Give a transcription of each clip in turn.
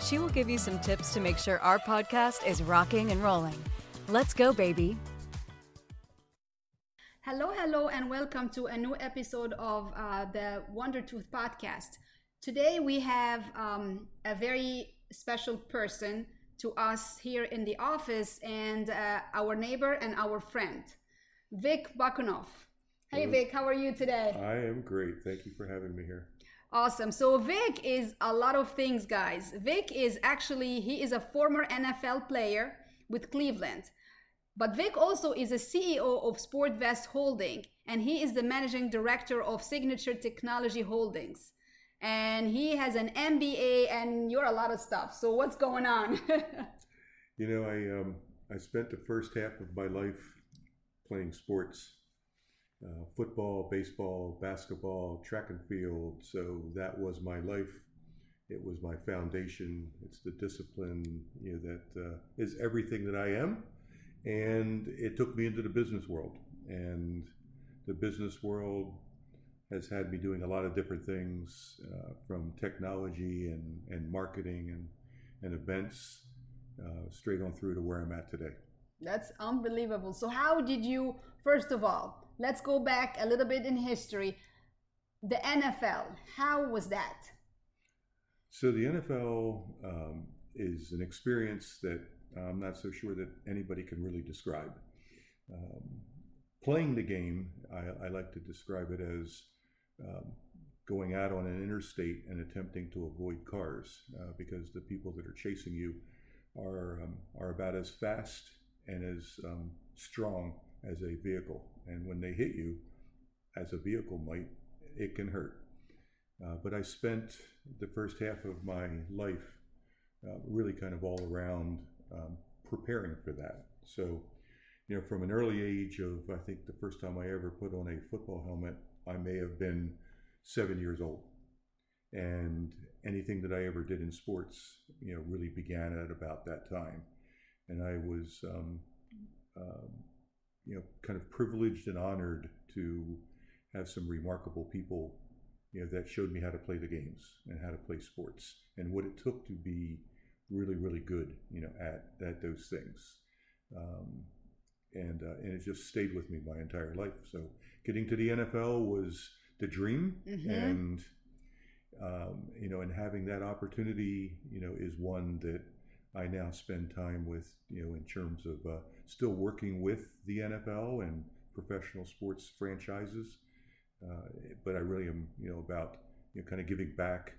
She will give you some tips to make sure our podcast is rocking and rolling. Let's go, baby. Hello, hello, and welcome to a new episode of uh, the Wonder Tooth podcast. Today we have um, a very special person to us here in the office and uh, our neighbor and our friend, Vic Bakunoff. Hey, Hello. Vic, how are you today? I am great. Thank you for having me here. Awesome. So Vic is a lot of things, guys. Vic is actually he is a former NFL player with Cleveland. But Vic also is a CEO of SportVest Holding and he is the managing director of Signature Technology Holdings. And he has an MBA and you're a lot of stuff. So what's going on? You know, I um, I spent the first half of my life playing sports, uh, football, baseball, basketball, track and field. So that was my life. It was my foundation. It's the discipline, you know, that uh, is everything that I am. And it took me into the business world. And the business world has had me doing a lot of different things, uh, from technology and, and marketing and, and events, uh, straight on through to where I'm at today. That's unbelievable. So how did you first of all, let's go back a little bit in history. The NFL, how was that? So the NFL um, is an experience that I'm not so sure that anybody can really describe. Um, playing the game, I, I like to describe it as um, going out on an interstate and attempting to avoid cars uh, because the people that are chasing you are um, are about as fast and as um, strong as a vehicle, and when they hit you, as a vehicle might, it can hurt. Uh, but I spent the first half of my life uh, really kind of all around um, preparing for that. So, you know, from an early age of, I think the first time I ever put on a football helmet, I may have been seven years old. And anything that I ever did in sports, you know, really began at about that time. And I was, um, um, you know, kind of privileged and honored to have some remarkable people you know, that showed me how to play the games and how to play sports and what it took to be really, really good, you know, at, at those things. Um, and, uh, and it just stayed with me my entire life. So getting to the NFL was the dream Mhm. and, um, you know, and having that opportunity, you know, is one that I now spend time with, you know, in terms of uh, still working with the NFL and professional sports franchises uh, but I really am, you know, about you know, kind of giving back,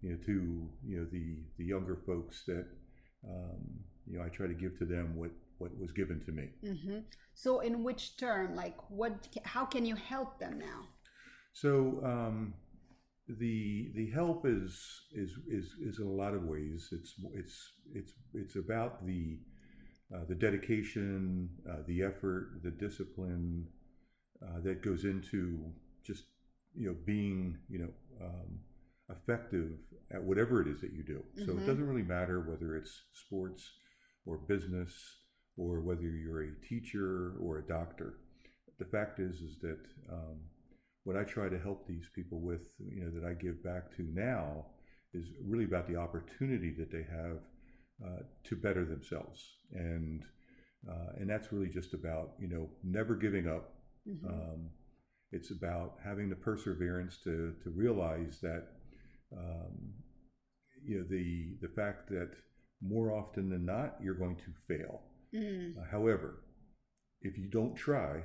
you know, to you know the the younger folks that um, you know I try to give to them what what was given to me. hmm So in which term, like what, how can you help them now? So um, the the help is is is is in a lot of ways. It's it's it's it's about the uh, the dedication, uh, the effort, the discipline uh, that goes into just you know being you know um, effective at whatever it is that you do. So Mhm. it doesn't really matter whether it's sports or business or whether you're a teacher or a doctor. The fact is is that um, what I try to help these people with, you know, that I give back to now is really about the opportunity that they have uh, to better themselves, and uh, and that's really just about you know never giving up. Mhm. Um, it's about having the perseverance to to realize that um, you know the the fact that more often than not you're going to fail. Mm, Uh, however, if you don't try,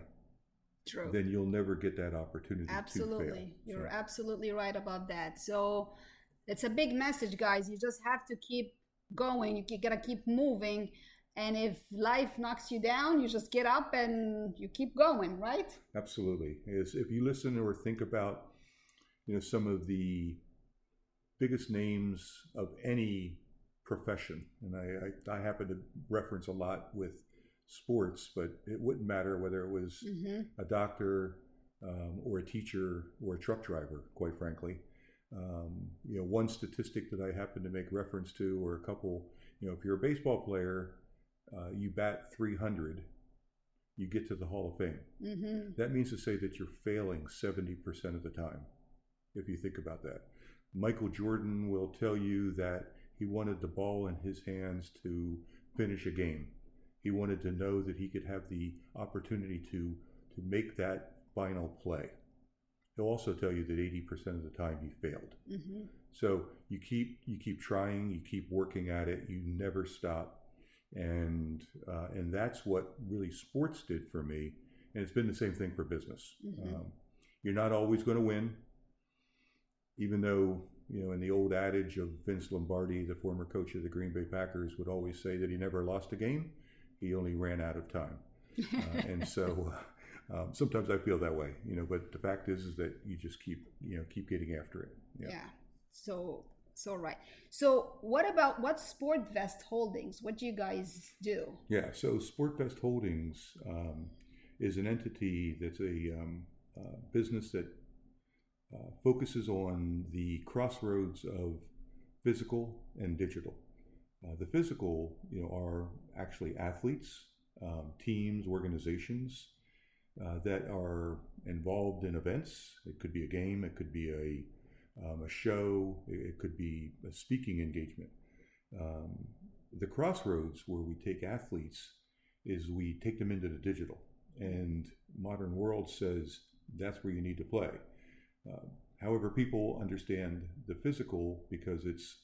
true. then you'll never get that opportunity to fail. Absolutely. You're So- absolutely right about that. So it's a big message, guys. You just have to keep going. You gotta keep moving. And if life knocks you down, you just get up and you keep going, right? Absolutely. Is if you listen or think about, you know, some of the biggest names of any profession, and I, I, I happen to reference a lot with sports, but it wouldn't matter whether it was hmm a doctor um, or a teacher or a truck driver, quite frankly. Um, you know, one statistic that I happen to make reference to, or a couple, you know, if you're a baseball player, uh, you bat 300, you get to the Hall of Fame. hmm That means to say that you're failing 70% of the time, if you think about that. Michael Jordan will tell you that he wanted the ball in his hands to finish a game. He wanted to know that he could have the opportunity to, to make that final play. He'll also tell you that 80% of the time he failed. hmm So you keep you keep trying, you keep working at it, you never stop, and uh, and that's what really sports did for me, and it's been the same thing for business. Mhm. Um, you're not always going to win, even though you know in the old adage of Vince Lombardi, the former coach of the Green Bay Packers, would always say that he never lost a game, he only ran out of time, uh, and so. Um, sometimes I feel that way, you know, but the fact is, is that you just keep, you know, keep getting after it. yeah. So so right. So what about what SportVest Holdings? What do you guys do? Yeah, so SportVest Holdings um, is an entity that's a um, uh, business that uh, focuses on the crossroads of physical and digital. Uh, the physical, you know, are actually athletes, um, teams, organizations uh, that are involved in events. It could be a game, it could be a, um, a show, it, could be a speaking engagement. Um, the crossroads where we take athletes is we take them into the digital, and modern world says that's where you need to play. Uh, however, people understand the physical because it's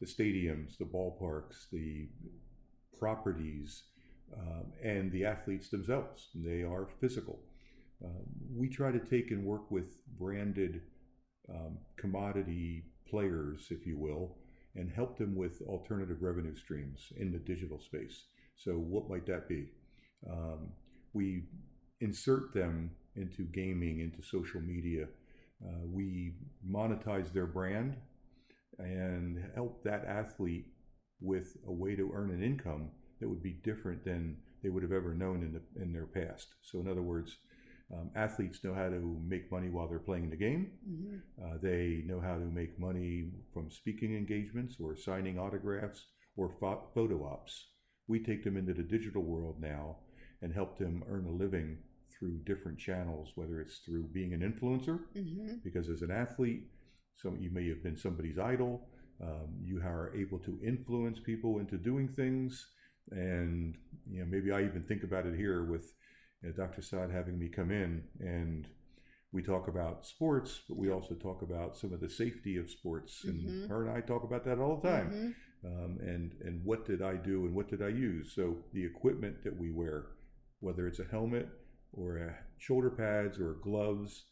the stadiums, the ballparks, the properties, um, and the athletes themselves. They are physical. Um, we try to take and work with branded um, commodity players, if you will, and help them with alternative revenue streams in the digital space. So, what might that be? Um, we insert them into gaming, into social media. Uh, we monetize their brand and help that athlete with a way to earn an income that would be different than they would have ever known in, the, in their past. So, in other words, um, athletes know how to make money while they're playing the game. hmm Uh, they know how to make money from speaking engagements or signing autographs or pho- photo ops. We take them into the digital world now and help them earn a living through different channels, whether it's through being an influencer, hmm because as an athlete, some you may have been somebody's idol. Um, you are able to influence people into doing things, and you know maybe I even think about it here with you know, Dr. Saad having me come in, and we talk about sports, but we also talk about some of the safety of sports, and Mhm. her and I talk about that all the time. Mhm. Um, and and what did I do and what did I use? So the equipment that we wear, whether it's a helmet or a shoulder pads or gloves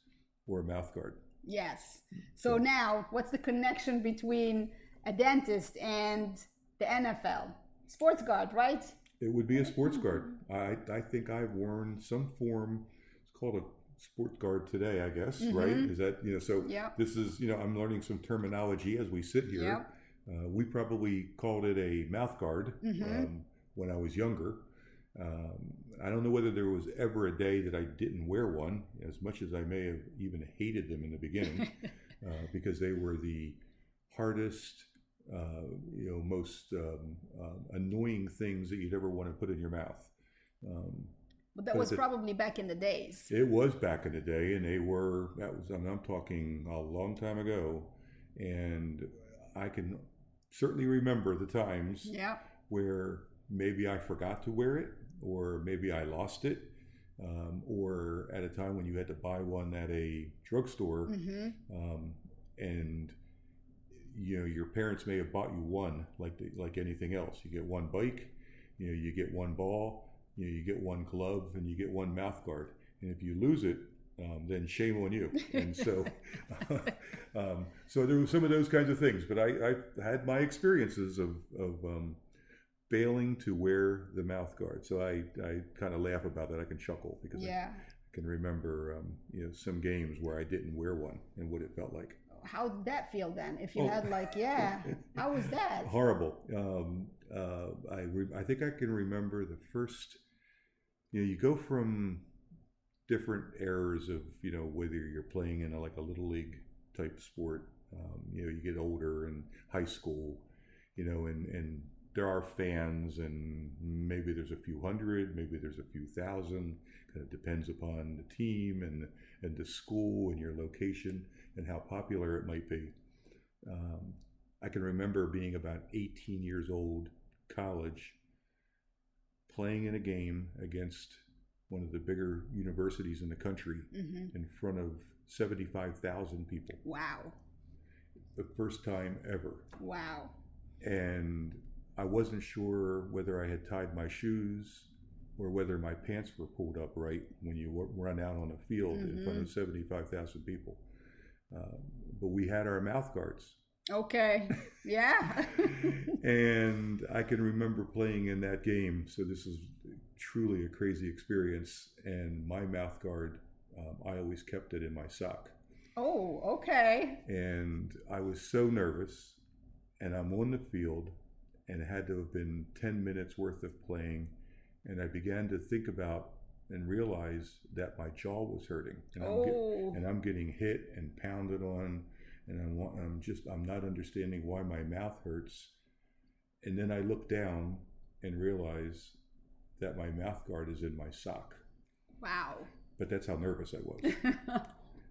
or a mouth guard. Yes. So now, what's the connection between a dentist and the NFL? Sports guard, right? It would be a sports guard. I, I think I've worn some form. It's called a sports guard today, I guess. Right? Mhm. Is that you know? So Yeah. this is you know I'm learning some terminology as we sit here. Yep. Uh, we probably called it a mouth guard Mhm. um, when I was younger. Um, I don't know whether there was ever a day that I didn't wear one, as much as I may have even hated them in the beginning, uh, because they were the hardest, uh, you know, most um, um, annoying things that you'd ever want to put in your mouth. Um, But that was the- probably back in the days. it was back in the day, and they were. That was. I mean, I'm talking a long time ago, and I can certainly remember the times Yeah. where maybe I forgot to wear it, or maybe I lost it, um, or at a time when you had to buy one at a drugstore, hmm um, and you know your parents may have bought you one, like the, like anything else. You get one bike, you know, you get one ball, you know, you get one glove, and you get one mouth guard. And if you lose it, um, then shame on you. And so, um, so there were some of those kinds of things. But I, I had my experiences of of um, failing to wear the mouth guard. So I, I kind of laugh about that. I can chuckle because Yeah. I can remember um, you know some games where I didn't wear one and what it felt like. How did that feel then? If you Oh. had like, yeah, how was that? horrible. Um, uh, I re- I think I can remember the first. You know, you go from different eras of you know whether you're playing in a, like a little league type sport. Um, you know, you get older in high school. You know, and and there are fans, and maybe there's a few hundred, maybe there's a few thousand. Kind of depends upon the team and and the school and your location and how popular it might be. Um, I can remember being about 18 years old, college, playing in a game against one of the bigger universities in the country hmm in front of 75,000 people. Wow, The first time ever. wow. And I wasn't sure whether I had tied my shoes or whether my pants were pulled up right when you run out on a field in front of 75,000 people. Um, but we had our mouth guards. Okay, yeah. and I can remember playing in that game. So this is truly a crazy experience. And my mouth guard, um, I always kept it in my sock. oh, okay. And I was so nervous. And I'm on the field, and it had to have been 10 minutes worth of playing. And I began to think about and realize that my jaw was hurting. And I'm, get- Oh, and I'm getting hit and pounded on, and I'm, I'm just I'm not understanding why my mouth hurts. And then I look down and realize that my mouth guard is in my sock. wow. But that's how nervous I was.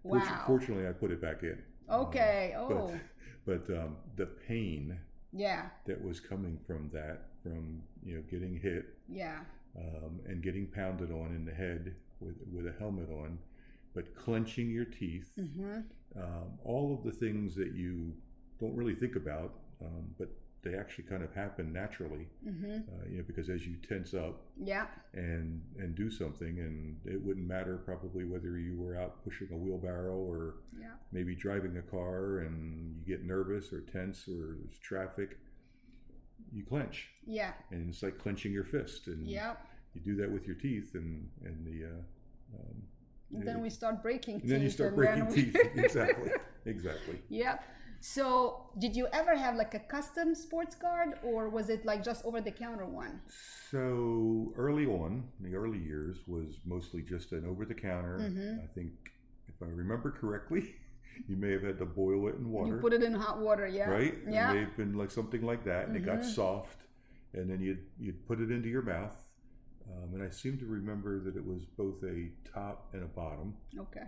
Wow. Fortunately, I put it back in. Okay. Uh, Oh, But but um, the pain yeah, that was coming from that, from you know getting hit yeah. um, and getting pounded on in the head with with a helmet on, but clenching your teeth. hmm um, all of the things that you don't really think about, um, but they actually kind of happen naturally. hmm Uh, you know, because as you tense up Yeah. and and do something, and it wouldn't matter probably whether you were out pushing a wheelbarrow or Yeah. maybe driving a car, and you get nervous or tense or there's traffic. You clench, Yeah. and it's like clenching your fist, and Yeah. you do that with your teeth, and and the uh, um, And then we start breaking and then you start breaking teeth. exactly, exactly. Yeah. So, did you ever have like a custom sports guard, or was it like just over the counter one? So early on, in the early years was mostly just an over the counter. Mhm. I think, if I remember correctly, you may have had to boil it in water, You put it in hot water, yeah. right? Yeah. It may have been like something like that, and it got Mhm. soft, and then you'd you'd put it into your mouth. Um, and I seem to remember that it was both a top and a bottom, Okay.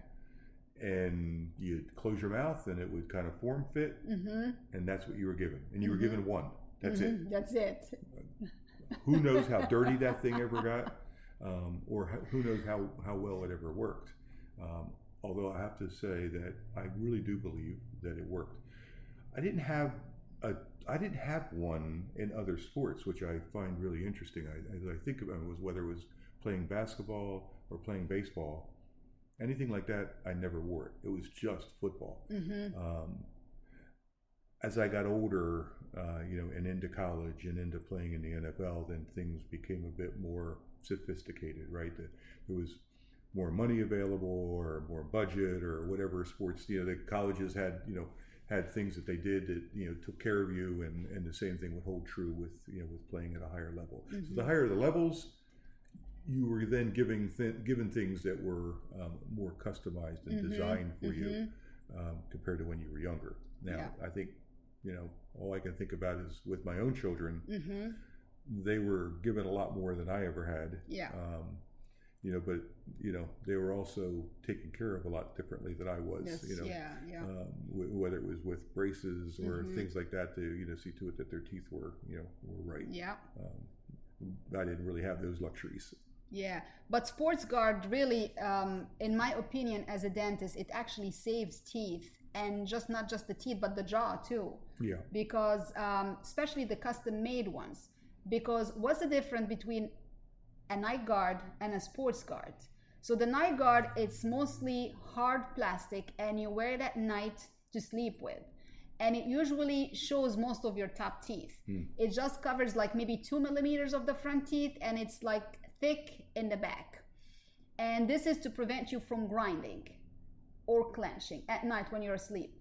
And you'd close your mouth, and it would kind of form fit, Mm-hmm. and that's what you were given, and you were Mhm. given one. That's it. That's it. who knows how dirty that thing ever got, um, or who knows how, how well it ever worked. Um, although I have to say that I really do believe that it worked. I didn't have a I didn't have one in other sports, which I find really interesting. I, I think about it, was whether it was playing basketball or playing baseball, anything like that. I never wore it. It was just football Mm-hmm. um, as I got older, uh, you know, and into college and into playing in the NFL, then things became a bit more sophisticated, right? That there was more money available or more budget or whatever sports, you know, the colleges had, you know, had things that they did that, you know, took care of you and, and the same thing would hold true with, you know, with playing at a higher level. So the Mhm. higher the levels, you were then giving th- given things that were um, more customized and Mhm, designed for you mhm. um, compared to when you were younger. Now, Yeah. I think, you know, all I can think about is with my own children, Mm-hmm. they were given a lot more than I ever had. Yeah. Um, you know, but, you know, they were also taken care of a lot differently than I was, Yes. you know. yeah. Yeah. Um, w- whether it was with braces or Mhm. things like that to, you know, see to it that their teeth were, you know, were right. yeah. Um, I didn't really have those luxuries. Yeah, but sports guard really, um, in my opinion, as a dentist, it actually saves teeth and just not just the teeth, but the jaw too. Yeah. Because um, especially the custom made ones. Because what's the difference between a night guard and a sports guard? So the night guard, it's mostly hard plastic, and you wear it at night to sleep with. And it usually shows most of your top teeth. Hmm. It just covers like maybe two millimeters of the front teeth, and it's like thick in the back. And this is to prevent you from grinding or clenching at night when you're asleep.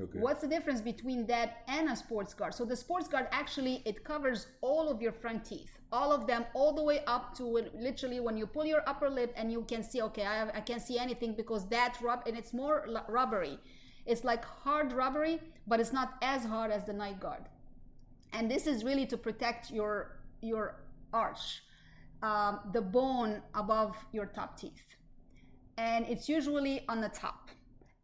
Okay. What's the difference between that and a sports guard? So the sports guard actually it covers all of your front teeth, all of them, all the way up to when, literally when you pull your upper lip and you can see. Okay, I, have, I can't see anything because that rub and it's more rubbery. It's like hard rubbery, but it's not as hard as the night guard. And this is really to protect your your arch, um, the bone above your top teeth, and it's usually on the top.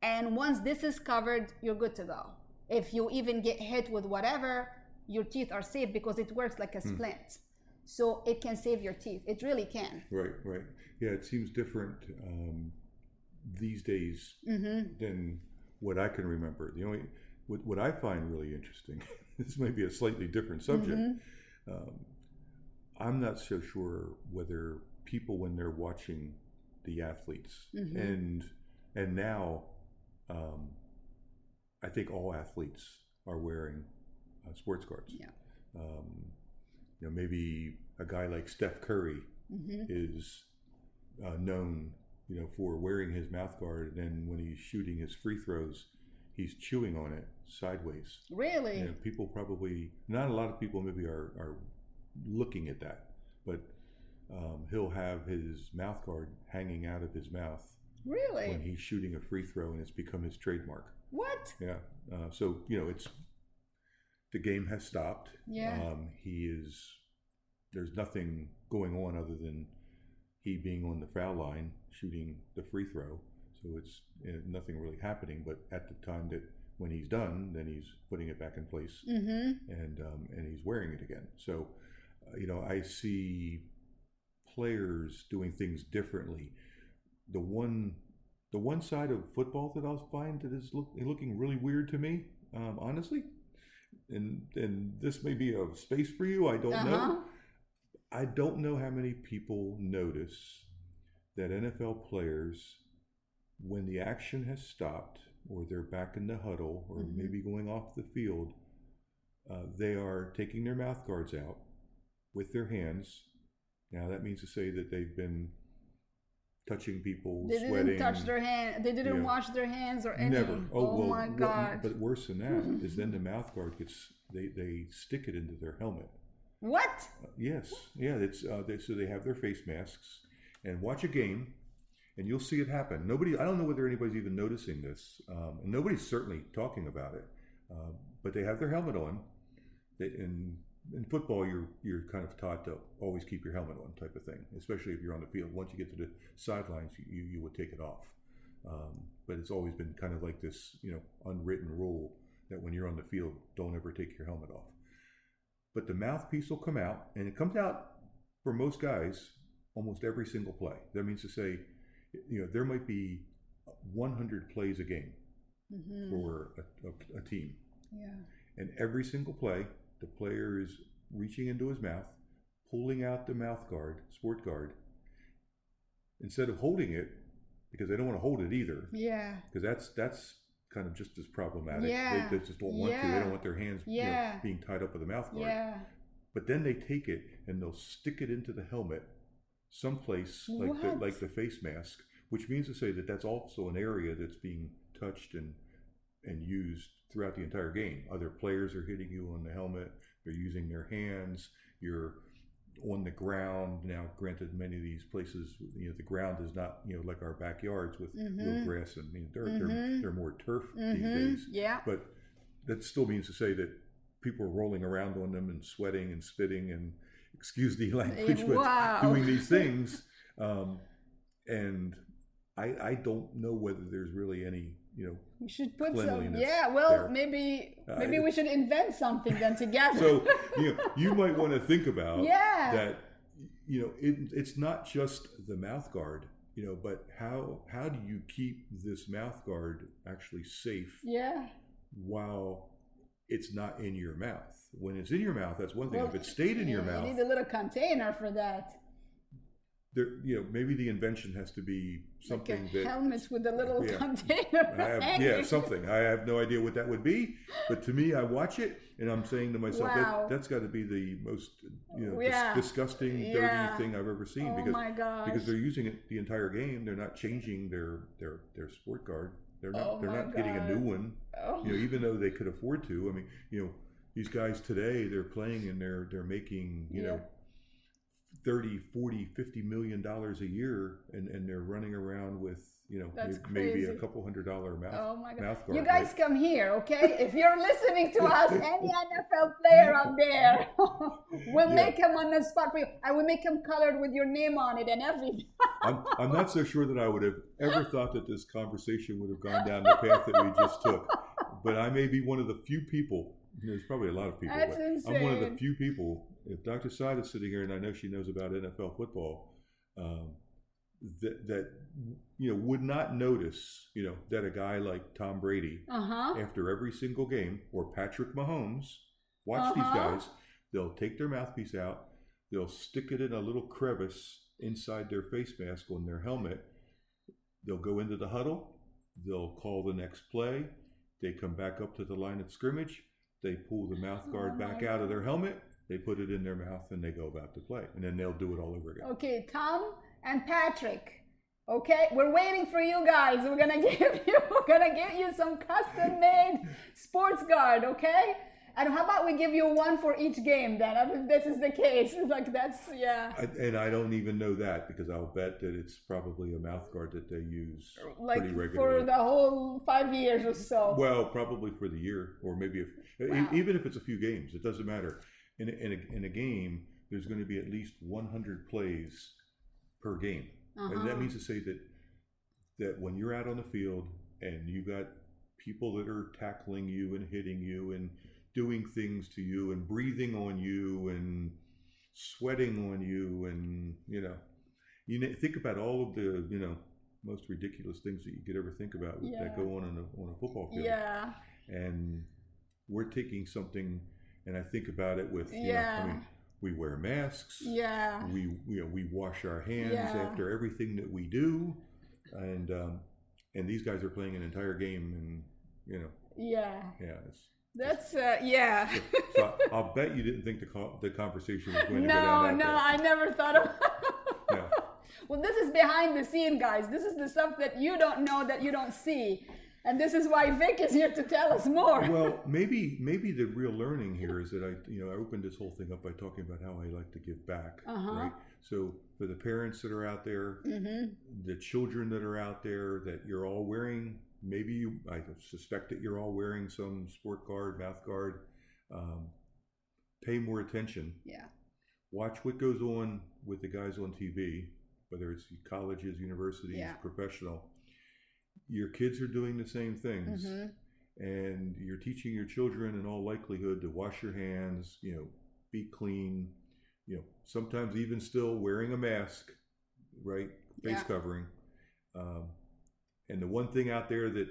And once this is covered, you're good to go. If you even get hit with whatever, your teeth are safe because it works like a splint. So it can save your teeth. It really can. Right, right. Yeah, it seems different um, these days than what I can remember. The only what, what I find really interesting. this may be a slightly different subject. Um, I'm not so sure whether people, when they're watching the athletes, and and now, um, I think all athletes are wearing uh, sports guards. Yeah. Um, you know, maybe a guy like Steph Curry is uh, known, you know, for wearing his mouth guard, and then when he's shooting his free throws, he's chewing on it sideways. Really? You know, people probably not a lot of people maybe are are looking at that, but um, he'll have his mouth guard hanging out of his mouth Really? when he's shooting a free throw, and it's become his trademark. What? Yeah. Uh, so you know, it's the game has stopped. Yeah. Um, he is. There's nothing going on other than he being on the foul line shooting the free throw. So it's uh, nothing really happening. But at the time that when he's done, then he's putting it back in place Mm-hmm. and um, and he's wearing it again. So, you know, I see players doing things differently. The one the one side of football that I'll find that is look, looking really weird to me, um, honestly, and and this may be a space for you. I don't Uh-huh. know. I don't know how many people notice that NFL players, when the action has stopped or they're back in the huddle or Mhm. maybe going off the field, uh, they are taking their mouth guards out with their hands. Now that means to say that they've been touching people, They sweating. didn't touch their hand. They didn't wash their hands or anything. Never. Oh, well, my god. But worse than that is then the mouth guard gets they they stick it into their helmet. what? Uh, yes, yeah. It's uh, they, so they have their face masks and watch a game, and you'll see it happen. Nobody, I don't know whether anybody's even noticing this, um, and nobody's certainly talking about it. Uh, but they have their helmet on. They, in in football, you're you're kind of taught to always keep your helmet on, type of thing. Especially if you're on the field. Once you get to the sidelines, you you, would take it off. Um, but it's always been kind of like this, you know, unwritten rule that when you're on the field, don't ever take your helmet off but the mouthpiece will come out, and it comes out for most guys almost every single play. That means to say, you know, there might be 100 plays a game Mhm. for a, a, a team, Yeah. and every single play, the player is reaching into his mouth, pulling out the mouth guard, sport guard, instead of holding it because they don't want to hold it either, Yeah. because that's that's kind of just as problematic. Yeah. They, they just don't want to. They don't want their hands you know, being tied up with a mouth guard. Yeah. But then they take it and they'll stick it into the helmet, someplace like the, like the face mask, which means to say that that's also an area that's being touched and and used throughout the entire game. Other players are hitting you on the helmet. They're using their hands. You're on the ground now. Granted, many of these places, you know, the ground is not you know like our backyards with real Mhm. grass and you know, they're, they're Mhm. they're more turf these hmm days. Yeah. But that still means to say that people are rolling around on them and sweating and spitting and excuse the language, but Wow. doing these things. Um, and I, I don't know whether there's really any, you know. We should put some. Yeah. Well, there. maybe Uh, maybe we should invent something then together. So you know, you might want to think about Yeah. that. You know, it, it's not just the mouth guard. You know, but how how do you keep this mouth guard actually safe yeah. while it's not in your mouth. When it's in your mouth, that's one thing. Well, if it stayed in your mouth, You need a little container for that. There, you know, maybe the invention has to be something like a that helmet with a little Yeah. container. Have, yeah, something. I have no idea what that would be, but to me, I watch it and I'm saying to myself, Wow. that, that's got to be the most, you know, Yeah. dis- disgusting, dirty Yeah. thing I've ever seen Oh because because they're using it the entire game. They're not changing their their their sport guard. They're not. Oh they're not getting a new one. Oh. You know, even though they could afford to. I mean, you know, these guys today they're playing and they're they're making you know 30 40 50 million dollars a year and and they're running around with you know That's maybe a couple hundred dollar mouth Oh my god! mouth guard You guys right? come here, okay? If you're listening to us, any NFL player out there, we'll Yeah. make him on the spot for you. I will make him colored with your name on it and everything. I'm, I'm not so sure that I would have ever thought that this conversation would have gone down the path that we just took. But I may be one of the few people. There's probably a lot of people. I'm one of the few people. If Dr. Saad is sitting here, and I know she knows about NFL football, um, that that you know would not notice, you know, that a guy like Tom Brady, Uh huh. after every single game, or Patrick Mahomes, watch these Uh-huh. guys. They'll take their mouthpiece out. They'll stick it in a little crevice inside their face mask on their helmet. They'll go into the huddle. They'll call the next play. They come back up to the line of scrimmage. They pull the mouth guard Oh back my out of their helmet. They put it in their mouth and they go about to play. And then they'll do it all over again. Okay, Tom and Patrick. Okay, we're waiting for you guys. We're gonna give you, we're gonna give you some custom-made sports guard. Okay, and how about we give you one for each game then? If this is the case, like that's yeah. I, and I don't even know that because I'll bet that it's probably a mouth guard that they use like pretty regularly for the whole five years or so. Well, probably for the year, or maybe if e- Wow. even if it's a few games, it doesn't matter. In a, in a, in a game, there's going to be at least 100 plays per game, and Uh-huh. that means to say that that when you're out on the field and you've got people that are tackling you and hitting you and doing things to you and breathing on you and sweating on you and you know you think about all of the you know most ridiculous things that you could ever think about Yeah. that go on in a, on a football field yeah, and we're taking something and i think about it with you know Yeah. i mean we wear masks yeah, we you know we wash our hands Yeah. after everything that we do and um and these guys are playing an entire game and you know yeah. yeah That's uh, yeah. so I- i'll bet you didn't think the, co- the conversation was going to go no, down that no, path. I never thought of. No. Well, this is behind the scene, guys. This is the stuff that you don't know that you don't see, and this is why Vic is here to tell us more. well maybe maybe the real learning here is that i you know i opened this whole thing up by talking about how i like to give back Uh-huh. right so for the parents that are out there mm-hmm. the children that are out there that you're all wearing maybe you i suspect that you're all wearing some sport guard mouth guard um, pay more attention Yeah. watch what goes on with the guys on tv whether it's colleges universities Yeah. professional your kids are doing the same things Mm-hmm. and you're teaching your children in all likelihood to wash your hands you know be clean you know sometimes even still wearing a mask right face Yeah. covering um, and the one thing out there that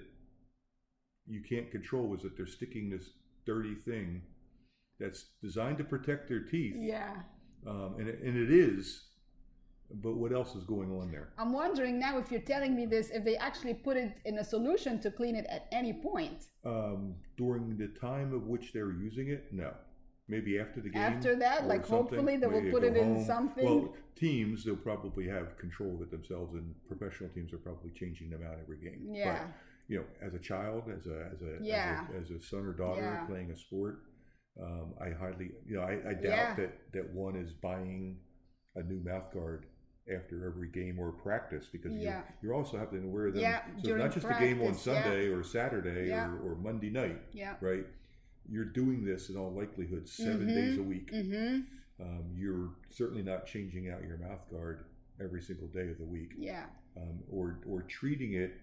you can't control is that they're sticking this dirty thing that's designed to protect their teeth Yeah. um, and, it, and it is but what else is going on there I'm wondering now if you're telling me this, if they actually put it in a solution to clean it at any point. um, during the time of which they're using it no maybe after the game After that, like, something, hopefully they will put it in something. well teams they'll probably have control of it themselves and professional teams are probably changing them out every game Yeah. but you know as a child as a as a Yeah. as, a, as a son or daughter Yeah. playing a sport um, i hardly you know i, I doubt Yeah. that that one is buying a new mouth guard after every game or practice because Yeah. you're, you're also having to wear them Yeah, so it's not just a game on practice, yeah. sunday or saturday or, or monday night Yeah. right? You're doing this in all likelihood 7 days a week. Mm-hmm. Um, you're certainly not changing out your mouth guard every single day of the week, Yeah. um, or or treating it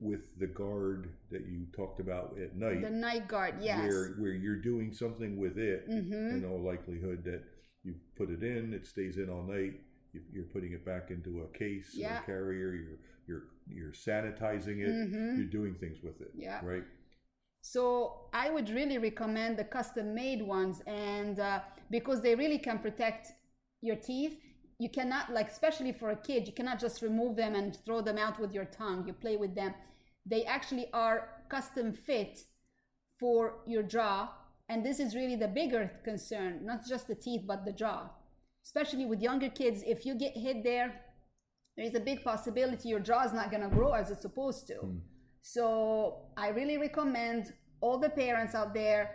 with the guard that you talked about at night, The night guard, yes. where where you're doing something with it. mm-hmm. In all likelihood, that you put it in, it stays in all night. You, you're putting it back into a case Yeah. or a carrier. You're you're you're sanitizing it. Mhm. You're doing things with it. Yeah. Right. So I would really recommend the custom made ones, and uh, because they really can protect your teeth. You cannot, like, especially for a kid, you cannot just remove them and throw them out with your tongue. You play with them. They actually are custom fit for your jaw, and this is really the bigger concern, not just the teeth, but the jaw. Especially with younger kids, if you get hit there, there is a big possibility your jaw is not going to grow as it's supposed to. Mm. So I really recommend all the parents out there.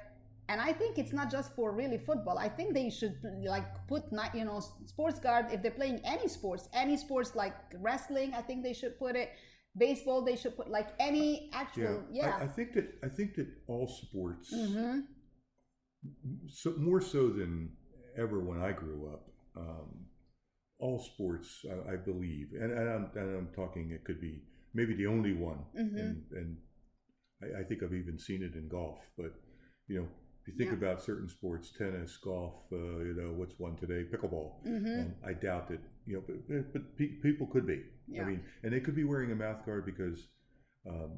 And I think it's not just for really football. I think they should like put not you know sports guard if they're playing any sports, any sports like wrestling. I think they should put it. Baseball, they should put like any actual yeah. I, I think that I think that all sports, hmm so more so than ever when I grew up, um, all sports, I, I believe, and, and, I'm, and I'm talking, it could be maybe the only one, Mhm. and, and I, I think I've even seen it in golf. But you know, if you think Yeah. about certain sports, tennis, golf, uh, you know, what's one today? Pickleball. hmm Um, I doubt that, you know, but, but pe- people could be. Yeah. I mean, and they could be wearing a mouth guard because um,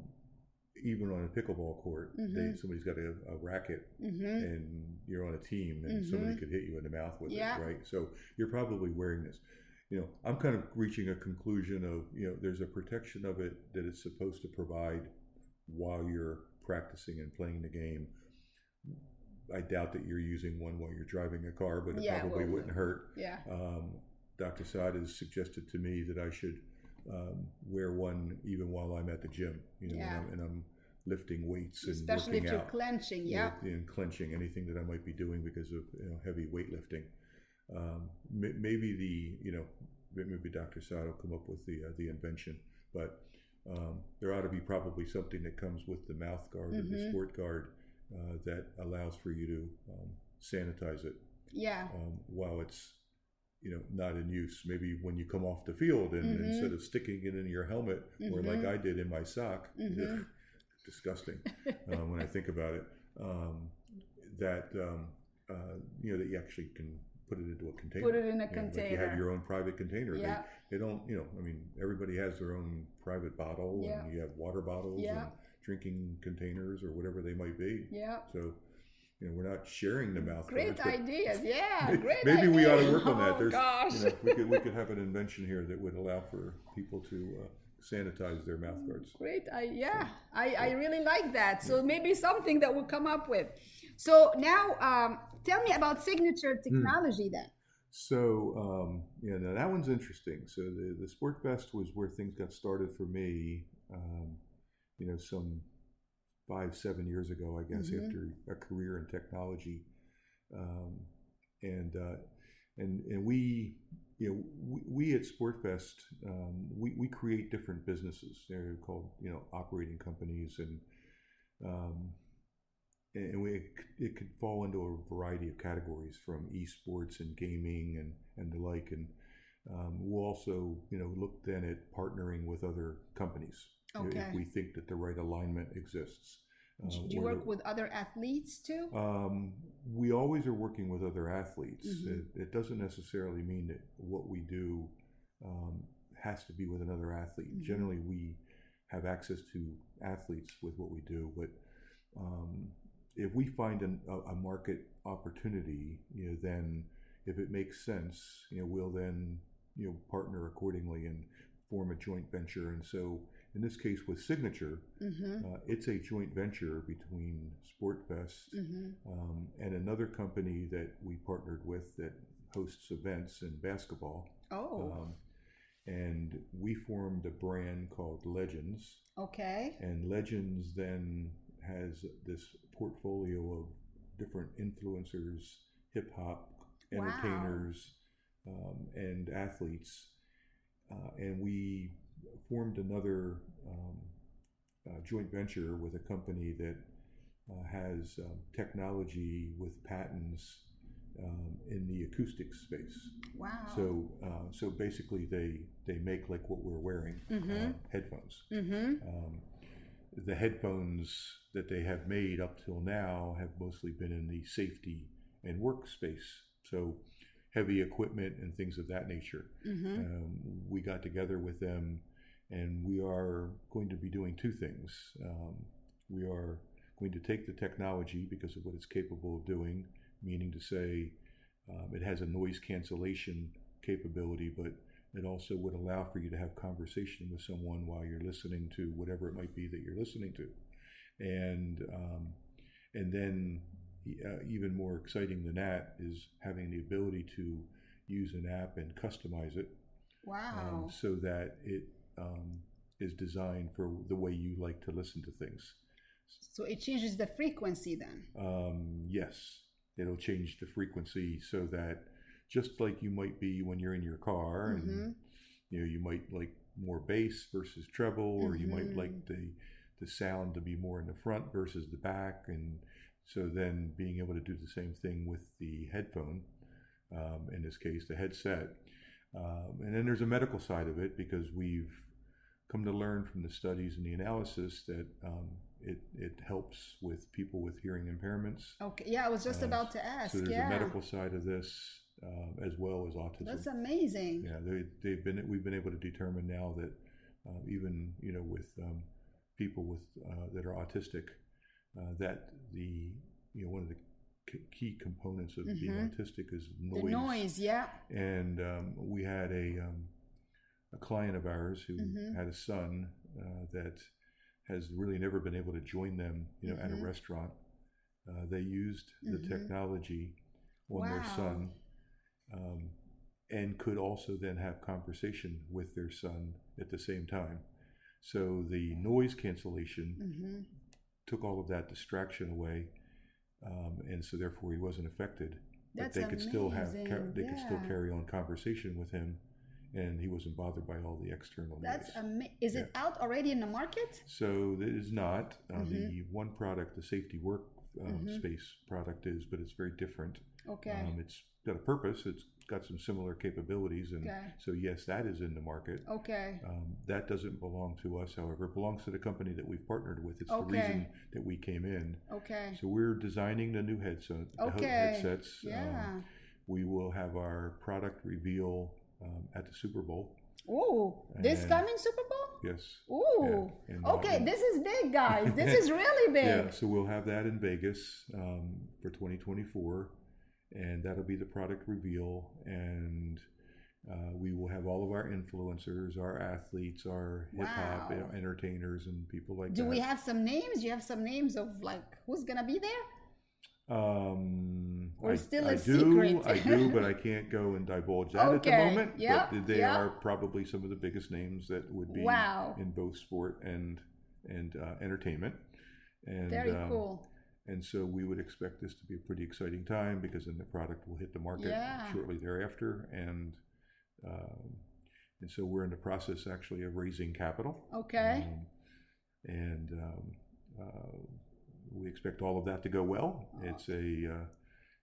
even on a pickleball court, they, Mhm. somebody's got a, a racket hmm and you're on a team and somebody Mhm. could hit you in the mouth with Yeah. it, right? So you're probably wearing this. You know, I'm kind of reaching a conclusion of, you know, there's a protection of it that it's supposed to provide while you're practicing and playing the game. I doubt that you're using one while you're driving a car, but it Yeah, probably well, wouldn't hurt. Yeah. Um, Dr. Saad has suggested to me that I should um, wear one even while I'm at the gym, you know, Yeah. and, I'm, and I'm lifting weights and Especially if you're out clenching. Yeah. and clenching anything that I might be doing because of you know, heavy weightlifting. Um, may, maybe the you know maybe Dr. Saad will come up with the uh, the invention, but um, there ought to be probably something that comes with the mouth guard or the Mhm. sport guard uh, that allows for you to um, sanitize it Yeah. um, while it's you know not in use. Maybe when you come off the field and Mhm. instead of sticking it in your helmet or like Mhm. I did in my sock, ugh, disgusting um, when I think about it. Um, that um, uh, you know that you actually can put it into a container. Put it in a You know, like you have your own private container. Yeah. They, they don't, you know, I mean, everybody has their own private bottle, Yeah. and you have water bottles Yeah. and drinking containers or whatever they might be. Yeah. So, you know, we're not sharing the mouth Great guards, ideas. Yeah. Great maybe we ought to work on that. Oh, gosh. you know, we could we could have an invention here that would allow for people to uh, sanitize their mouth guards. Great. I yeah. I, I really like that. So maybe something that we'll come up with. So now um, tell me about signature technology then. So um, yeah, now that one's interesting. So the the Sport was where things got started for me. Um, you know, some five seven years ago, I guess, Mhm. after a career in technology, um, and uh, and and we. You know, we, we at SportVest, um, we, we create different businesses. They're called, you know, operating companies, and um, and we it could fall into a variety of categories from esports and gaming and and the like and um, we'll also you know look then at partnering with other companies Okay. if we think that the right alignment exists Uh, Do you work the- with other athletes too? um, we always are working with other athletes. Mhm. It, it doesn't necessarily mean that what we do um, has to be with another athlete. Mhm. Generally, we have access to athletes with what we do, but um, if we find an, a, a market opportunity, you know, then if it makes sense, you know, we'll then you know partner accordingly and form a joint venture. And so, in this case, with Signature, Mm-hmm. uh, it's a joint venture between SportVest Mm-hmm. um, and another company that we partnered with that hosts events in basketball. Oh, Um, and we formed a brand called Legends. okay. And Legends then has this portfolio of different influencers, hip hop, Wow. entertainers, um, and athletes. Uh, and we formed another um, uh, joint venture with a company that uh, has um, technology with patents um, in the acoustics space. Wow. So, uh, so basically, they they make like what we're wearing, uh, headphones. mm-hmm. Um, the headphones that they have made up till now have mostly been in the safety and workspace. So, heavy equipment and things of that nature. Mm-hmm. Um, we got together with them, and we are going to be doing two things. Um, we are going to take the technology because of what it's capable of doing, meaning to say um, it has a noise cancellation capability, but it also would allow for you to have conversation with someone while you're listening to whatever it might be that you're listening to, and um, and then uh, even more exciting than that is having the ability to use an app and customize it Wow. um, so that it um, is designed for the way you like to listen to things. so it changes the frequency then. Um, yes, it'll change the frequency so that just like you might be when you're in your car, and Mhm. you know you might like more bass versus treble, or you might Mhm. like the the sound to be more in the front versus the back, and so then being able to do the same thing with the headphone, um, in this case the headset, um, and then there's a medical side of it because we've come to learn from the studies and the analysis that um, it it helps with people with hearing impairments. Okay. Yeah, I was just Uh, about to ask. So there's yeah. a medical side of this um, as well as autism. That's amazing. yeah, they, they've been we've been able to determine now that uh, even you know with um, people with uh, that are autistic, uh, that the you know one of the key components of being Mhm. autistic is noise. The noise, yeah. and um, we had a um, a client of ours who Mhm. had a son uh, that has really never been able to join them, you know, at Mhm. a restaurant. Uh, they used the Mhm. technology on their son, um, and could also then have conversation with their son at the same time. So the noise cancellation hmm took all of that distraction away, um, and so therefore he wasn't affected. That's but they could still have amazing, they could still carry on conversation with him, and he wasn't bothered by all the external That's noise. amazing. Is it out already in the market? so it is not uh, Mhm. the one product, the safety work um, Mhm. space product is, but it's very different. Okay. Um, it's got a purpose. It's got some similar capabilities, and Okay. so yes, that is in the market. okay. Um, that doesn't belong to us, however, it belongs to the company that we've partnered with. It's Okay. the reason that we came in. Okay. So we're designing the new headset, Okay. headsets. Um, Yeah. we will have our product reveal um, at the Super Bowl. Ooh, this And- coming Super Bowl? Yes. Ooh. Yeah, Okay, this is big, guys. This is really big. Yeah, so we'll have that in Vegas um, for 2024, and that'll be the product reveal. And uh, we will have all of our influencers, our athletes, our hip hop Wow. entertainers, and people like Do that. we have some names? You have some names of like who's gonna be there? Um, Or I, still I a do, secret? I do, but I can't go and divulge that at the moment. yep, but they yep. are probably some of the biggest names that would be Wow. in both sport and and uh, entertainment. And Very um, cool. And so we would expect this to be a pretty exciting time because then the product will hit the market Yeah. shortly thereafter, and um, and so we're in the process actually of raising capital. Okay. Um, and um, uh, we expect all of that to go well. It's a uh,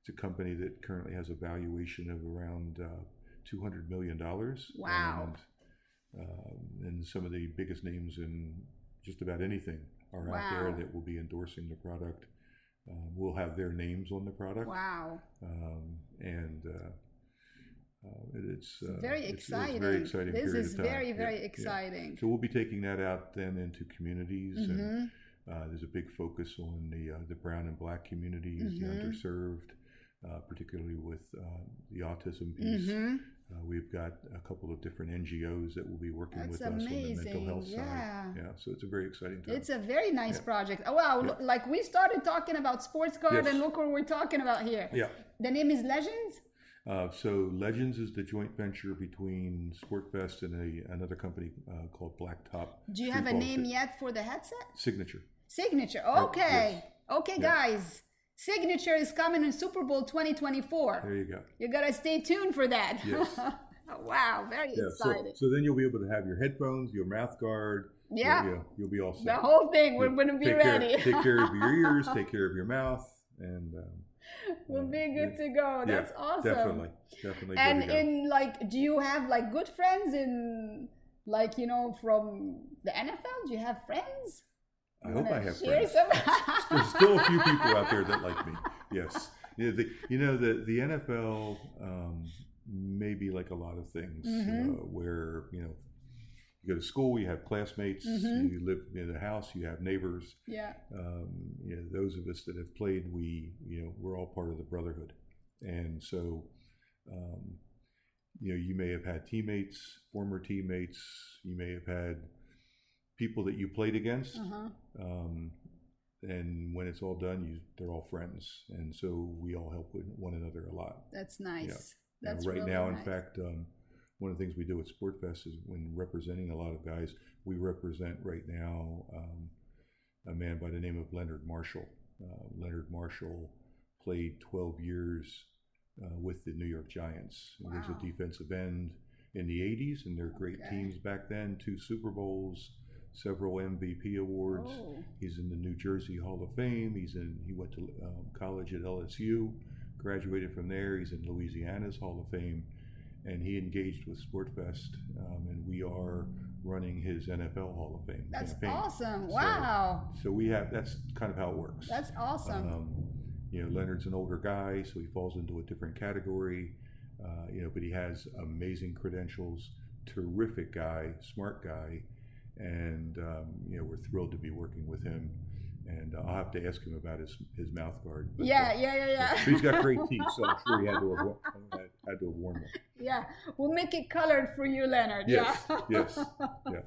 it's a company that currently has a valuation of around uh, two hundred million dollars. Wow. And, um, and some of the biggest names in just about anything are out there that will be endorsing the product. Um, we'll have their names on the product. Wow. Um, and uh, uh, it- it's uh, very it's- it's exciting. very exciting. This is very, Yeah, very yeah. exciting. So we'll be taking that out then into communities, and Mhm. uh, there's a big focus on the uh, the brown and black communities, the Mhm. underserved, uh, particularly with uh, the autism piece. Mhm. Uh, we've got a couple of different NGOs that will be working That's with us on the mental health yeah. side. Yeah, so it's a very exciting time. It's a very nice Yeah. project. Oh, wow. Yeah. Like we started talking about sports guard Yes. and look what we're talking about here. yeah. The name is Legends? Uh, so Legends is the joint venture between SportVest and a another company uh, called Blacktop. Do you have a name Fit- yet for the headset? Signature. Signature. Oh, Okay. yes. Okay, Yeah. guys. Signature is coming in Super Bowl 2024. There you go. You gotta stay tuned for that. Yes. wow, very Yeah, so, exciting. so then you'll be able to have your headphones, your mouth guard. Yeah. You'll, you'll be all set. the whole thing, we're You'll gonna be take ready. Care, take care of your ears, take care of your mouth, and um, we'll be uh, good to go. yeah, That's awesome. Definitely, definitely. And good to go. in like, do you have like good friends in like you know from the NFL? Do you have friends? I hope I have friends. some? There's still a few people out there that like me. Yes. You know, the, you know, the, the NFL um, may be like a lot of things Mhm. uh, where, you know, you go to school, you have classmates, Mhm. you live in a house, you have neighbors. yeah. Um, you know, those of us that have played, we, you know, we're all part of the brotherhood. And so, um, you know, you may have had teammates, former teammates, you may have had people that you played against. Uh-huh. Um, and when it's all done, you they're all friends, and so we all help with one another a lot. That's nice. Now, That's right really now, nice. in fact, um, one of the things we do at SportVest is when representing a lot of guys, we represent right now um, a man by the name of Leonard Marshall. Uh, Leonard Marshall played 12 years uh, with the New York Giants. He was a defensive end in the 80s, and they're great Okay. teams back then. Two Super Bowls, several MVP awards. Oh. He's in the New Jersey Hall of Fame. He's in. He went to um, college at LSU, graduated from there. He's in Louisiana's Hall of Fame, and he engaged with SportVest, um, and we are running his NFL Hall of Fame That's campaign. awesome. So- Wow. So we have. That's kind of how it works. That's awesome. Um, you know, Leonard's an older guy, so he falls into a different category. Uh, you know, but he has amazing credentials. Terrific guy, smart guy, and um, you know we're thrilled to be working with him. And uh, I'll have to ask him about his his mouth guard. but, yeah, uh, yeah, yeah, yeah. he's got great teeth, so I'm sure he had to have, had, to have worn them. yeah. We'll make it colored for you, Leonard. Yes, yeah. yes, yeah,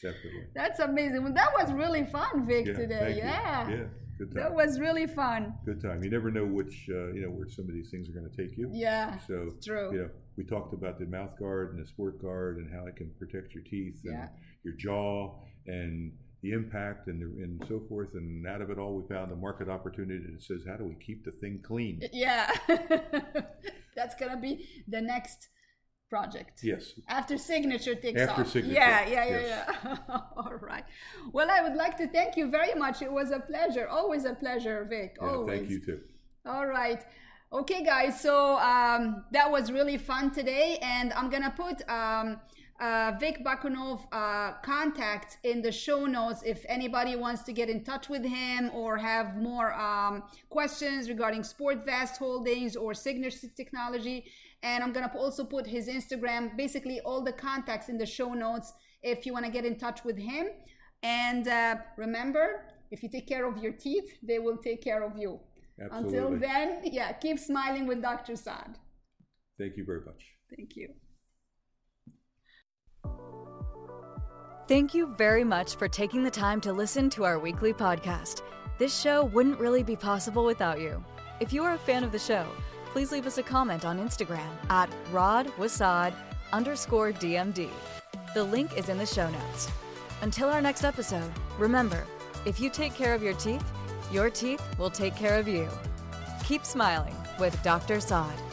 definitely. That's amazing. Well, that was really fun, Vic, Yeah, today. thank you. Yeah. yeah, good time. That was really fun. Good time. You never know which uh, you know where some of these things are going to take you. Yeah. So It's true. you know, we talked about the mouth guard and the sport guard and how it can protect your teeth and Yeah. Your jaw and the impact and the, and so forth. And out of it all, we found a market opportunity that says, how do we keep the thing clean? Yeah. That's going to be the next project. Yes. After signature takes After off. signature, Yeah, yeah, yeah, yes. yeah. All right. Well, I would like to thank you very much. It was a pleasure. Always a pleasure, Vic. Yeah, Always. thank you too. All right. Okay, guys. So um, that was really fun today, and I'm gonna put um, uh, Vic Bakunoff uh, contacts in the show notes if anybody wants to get in touch with him or have more um, questions regarding SportVest Holdings or Signature Technology. And I'm gonna also put his Instagram, basically all the contacts in the show notes if you want to get in touch with him. And uh, remember, if you take care of your teeth, they will take care of you. Absolutely. Until then, yeah, keep smiling with Dr. Saad. Thank you very much. Thank you. Thank you very much for taking the time to listen to our weekly podcast. This show wouldn't really be possible without you. If you are a fan of the show, please leave us a comment on Instagram at radwasaad underscore DMD. The link is in the show notes. Until our next episode, remember, if you take care of your teeth, your teeth will take care of you. Keep smiling with Dr. Saad.